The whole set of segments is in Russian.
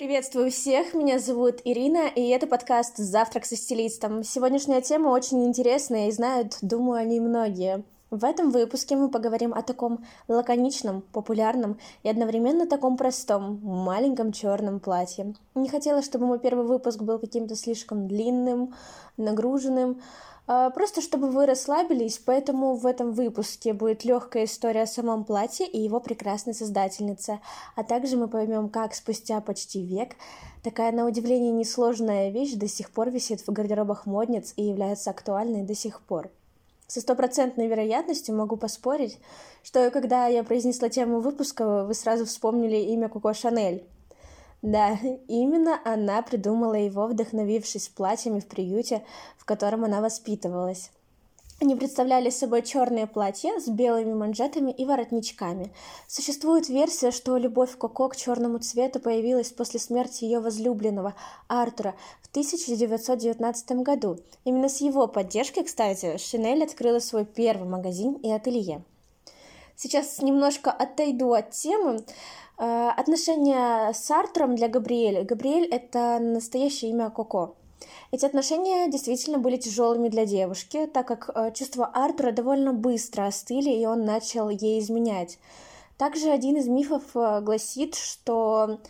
Приветствую всех, меня зовут Ирина, и это подкаст «Завтрак со стилистом». Сегодняшняя тема очень интересная, и знают, думаю, они многие. В этом выпуске мы поговорим о таком лаконичном, популярном и одновременно таком простом, маленьком черном платье. Не хотела, чтобы мой первый выпуск был каким-то слишком длинным, нагруженным, просто чтобы вы расслабились, поэтому в этом выпуске будет легкая история о самом платье и его прекрасной создательнице, а также мы поймем, как спустя почти век такая, на удивление, несложная вещь до сих пор висит в гардеробах модниц и является актуальной до сих пор. Со стопроцентной вероятностью могу поспорить, что когда я произнесла тему выпуска, вы сразу вспомнили имя Коко Шанель. Да, именно она придумала его, вдохновившись платьями в приюте, в котором она воспитывалась. Они представляли собой черные платья с белыми манжетами и воротничками. Существует версия, что любовь Коко к черному цвету появилась после смерти ее возлюбленного Артура в 1919 году. Именно с его поддержки, кстати, Шинель открыла свой первый магазин и ателье. Сейчас немножко отойду от темы. Э, отношения с Артуром для Габриэля. Габриэль — это настоящее имя Коко. Эти отношения действительно были тяжелыми для девушки, так как э, чувства Артура довольно быстро остыли, и он начал ей изменять. Также один из мифов э, гласит, что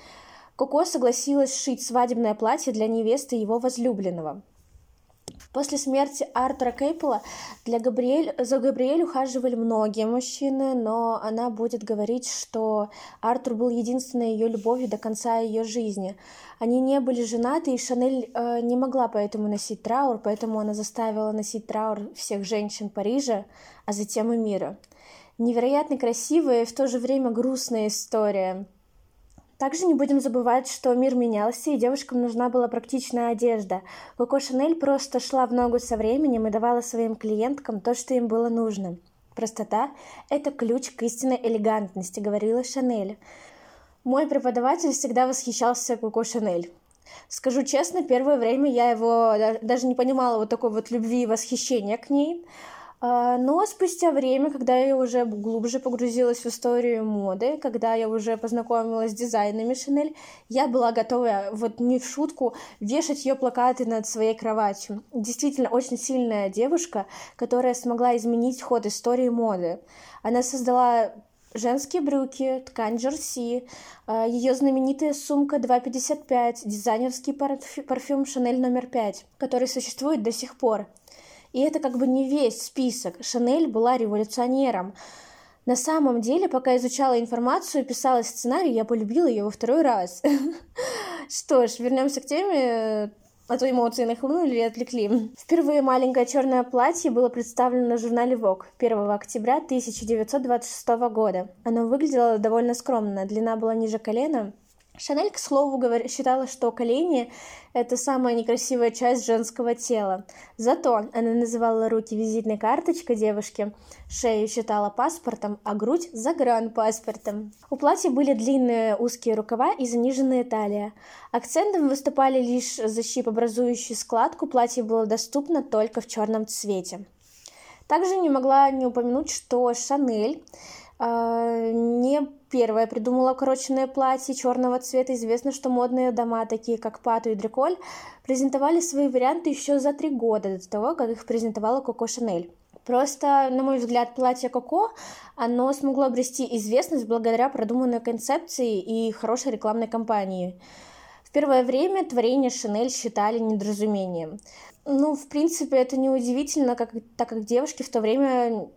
Коко согласилась шить свадебное платье для невесты его возлюбленного. После смерти Артура Кейпела для Габриэль, за Габриэль ухаживали многие мужчины, но она будет говорить, что Артур был единственной ее любовью до конца ее жизни. Они не были женаты, и Шанель э, не могла поэтому носить траур, поэтому она заставила носить траур всех женщин Парижа, а затем и мира. Невероятно красивая и в то же время грустная история – также не будем забывать, что мир менялся, и девушкам нужна была практичная одежда. Коко Шанель просто шла в ногу со временем и давала своим клиенткам то, что им было нужно. Простота – это ключ к истинной элегантности, говорила Шанель. Мой преподаватель всегда восхищался Коко Шанель. Скажу честно, первое время я его даже не понимала вот такой вот любви и восхищения к ней. А, но спустя время, когда я уже глубже погрузилась в историю моды, когда я уже познакомилась с дизайнами Шанель, я была готова, вот не в шутку, вешать ее плакаты над своей кроватью. Действительно, очень сильная девушка, которая смогла изменить ход истории моды. Она создала женские брюки, ткань джерси, а, ее знаменитая сумка 2,55, дизайнерский парфюм Шанель номер 5, который существует до сих пор. И это как бы не весь список. Шанель была революционером. На самом деле, пока изучала информацию, писала сценарий, я полюбила ее во второй раз. Что ж, вернемся к теме, а то эмоции нахлынули и отвлекли. Впервые маленькое черное платье было представлено в журнале Vogue 1 октября 1926 года. Оно выглядело довольно скромно, длина была ниже колена, Шанель, к слову, говор... считала, что колени – это самая некрасивая часть женского тела. Зато она называла руки визитной карточкой девушки, шею считала паспортом, а грудь – загранпаспортом. У платья были длинные узкие рукава и заниженная талия. Акцентом выступали лишь защип, образующий складку. Платье было доступно только в черном цвете. Также не могла не упомянуть, что Шанель не первая придумала укороченное платье черного цвета. Известно, что модные дома, такие как Пату и Дреколь, презентовали свои варианты еще за три года до того, как их презентовала Коко Шанель. Просто, на мой взгляд, платье Коко, оно смогло обрести известность благодаря продуманной концепции и хорошей рекламной кампании. В первое время творение Шанель считали недоразумением. Ну, в принципе, это неудивительно, как, так как девушки в то время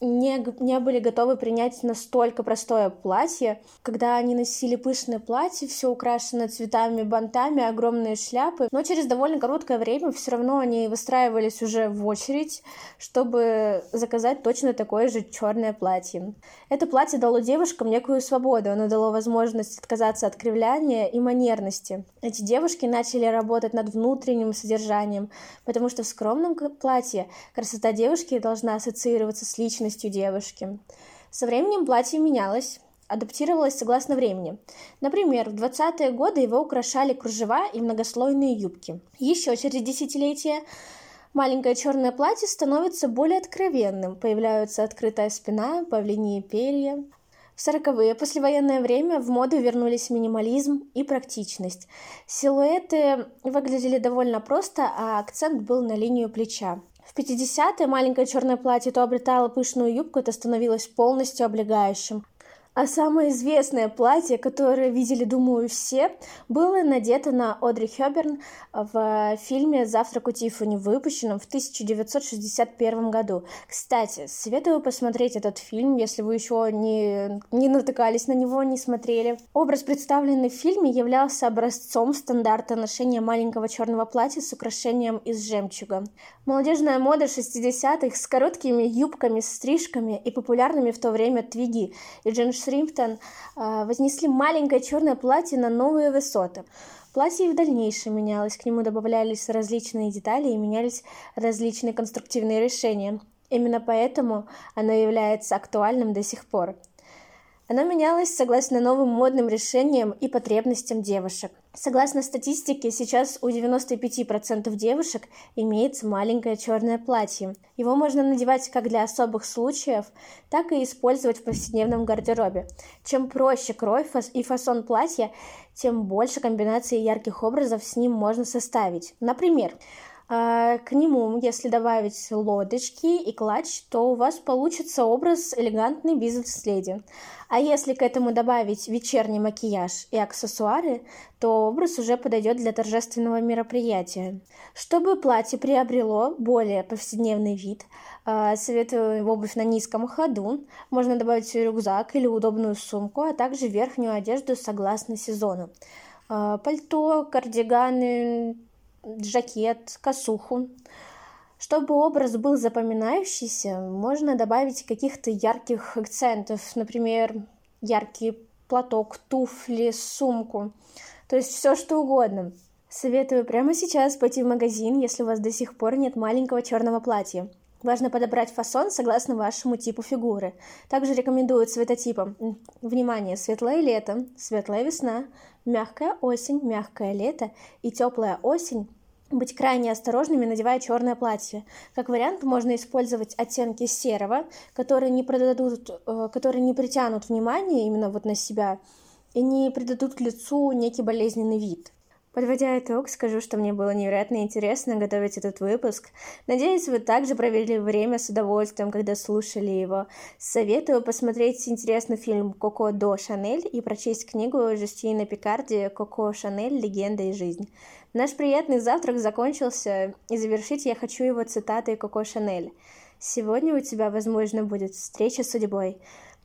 не, не были готовы принять настолько простое платье. Когда они носили пышное платье, все украшено цветами, бантами, огромные шляпы. Но через довольно короткое время все равно они выстраивались уже в очередь, чтобы заказать точно такое же черное платье. Это платье дало девушкам некую свободу, оно дало возможность отказаться от кривляния и манерности. Эти девушки начали работать над внутренним содержанием, потому что в скромном платье красота девушки должна ассоциироваться с личностью, внешностью девушки. Со временем платье менялось, адаптировалось согласно времени. Например, в 20-е годы его украшали кружева и многослойные юбки. Еще через десятилетия маленькое черное платье становится более откровенным, появляются открытая спина, павлиние перья. В сороковые послевоенное время в моду вернулись минимализм и практичность. Силуэты выглядели довольно просто, а акцент был на линию плеча. В 50-е маленькое черное платье то обретало пышную юбку, то становилось полностью облегающим. А самое известное платье, которое видели, думаю, все, было надето на Одри Хёберн в фильме «Завтрак у Тиффани», выпущенном в 1961 году. Кстати, советую посмотреть этот фильм, если вы еще не, не натыкались на него, не смотрели. Образ, представленный в фильме, являлся образцом стандарта ношения маленького черного платья с украшением из жемчуга. Молодежная мода 60-х с короткими юбками, стрижками и популярными в то время твиги и джинсы Шримптон а, вознесли маленькое черное платье на новые высоты. Платье и в дальнейшем менялось, к нему добавлялись различные детали и менялись различные конструктивные решения. Именно поэтому оно является актуальным до сих пор. Оно менялось согласно новым модным решениям и потребностям девушек. Согласно статистике, сейчас у 95% девушек имеется маленькое черное платье. Его можно надевать как для особых случаев, так и использовать в повседневном гардеробе. Чем проще крой и фасон платья, тем больше комбинаций ярких образов с ним можно составить. Например, к нему, если добавить лодочки и клатч, то у вас получится образ элегантной бизнес-леди. А если к этому добавить вечерний макияж и аксессуары, то образ уже подойдет для торжественного мероприятия. Чтобы платье приобрело более повседневный вид, а, советую обувь на низком ходу. Можно добавить рюкзак или удобную сумку, а также верхнюю одежду согласно сезону. А, пальто, кардиганы, жакет, косуху. Чтобы образ был запоминающийся, можно добавить каких-то ярких акцентов, например, яркий платок, туфли, сумку, то есть все что угодно. Советую прямо сейчас пойти в магазин, если у вас до сих пор нет маленького черного платья. Важно подобрать фасон согласно вашему типу фигуры. Также рекомендуют цветотипом. Внимание, светлое лето, светлая весна, мягкая осень, мягкое лето и теплая осень быть крайне осторожными, надевая черное платье. Как вариант можно использовать оттенки серого, которые не придадут, э, которые не притянут внимание именно вот на себя и не придадут лицу некий болезненный вид. Подводя итог, скажу, что мне было невероятно интересно готовить этот выпуск. Надеюсь, вы также провели время с удовольствием, когда слушали его. Советую посмотреть интересный фильм «Коко до Шанель» и прочесть книгу Жюстина Пикарди «Коко Шанель. Легенда и жизнь». Наш приятный завтрак закончился, и завершить я хочу его цитатой Коко Шанель. «Сегодня у тебя, возможно, будет встреча с судьбой,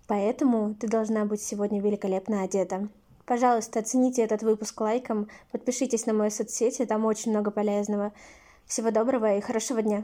поэтому ты должна быть сегодня великолепно одета». Пожалуйста, оцените этот выпуск лайком, подпишитесь на мои соцсети, там очень много полезного. Всего доброго и хорошего дня!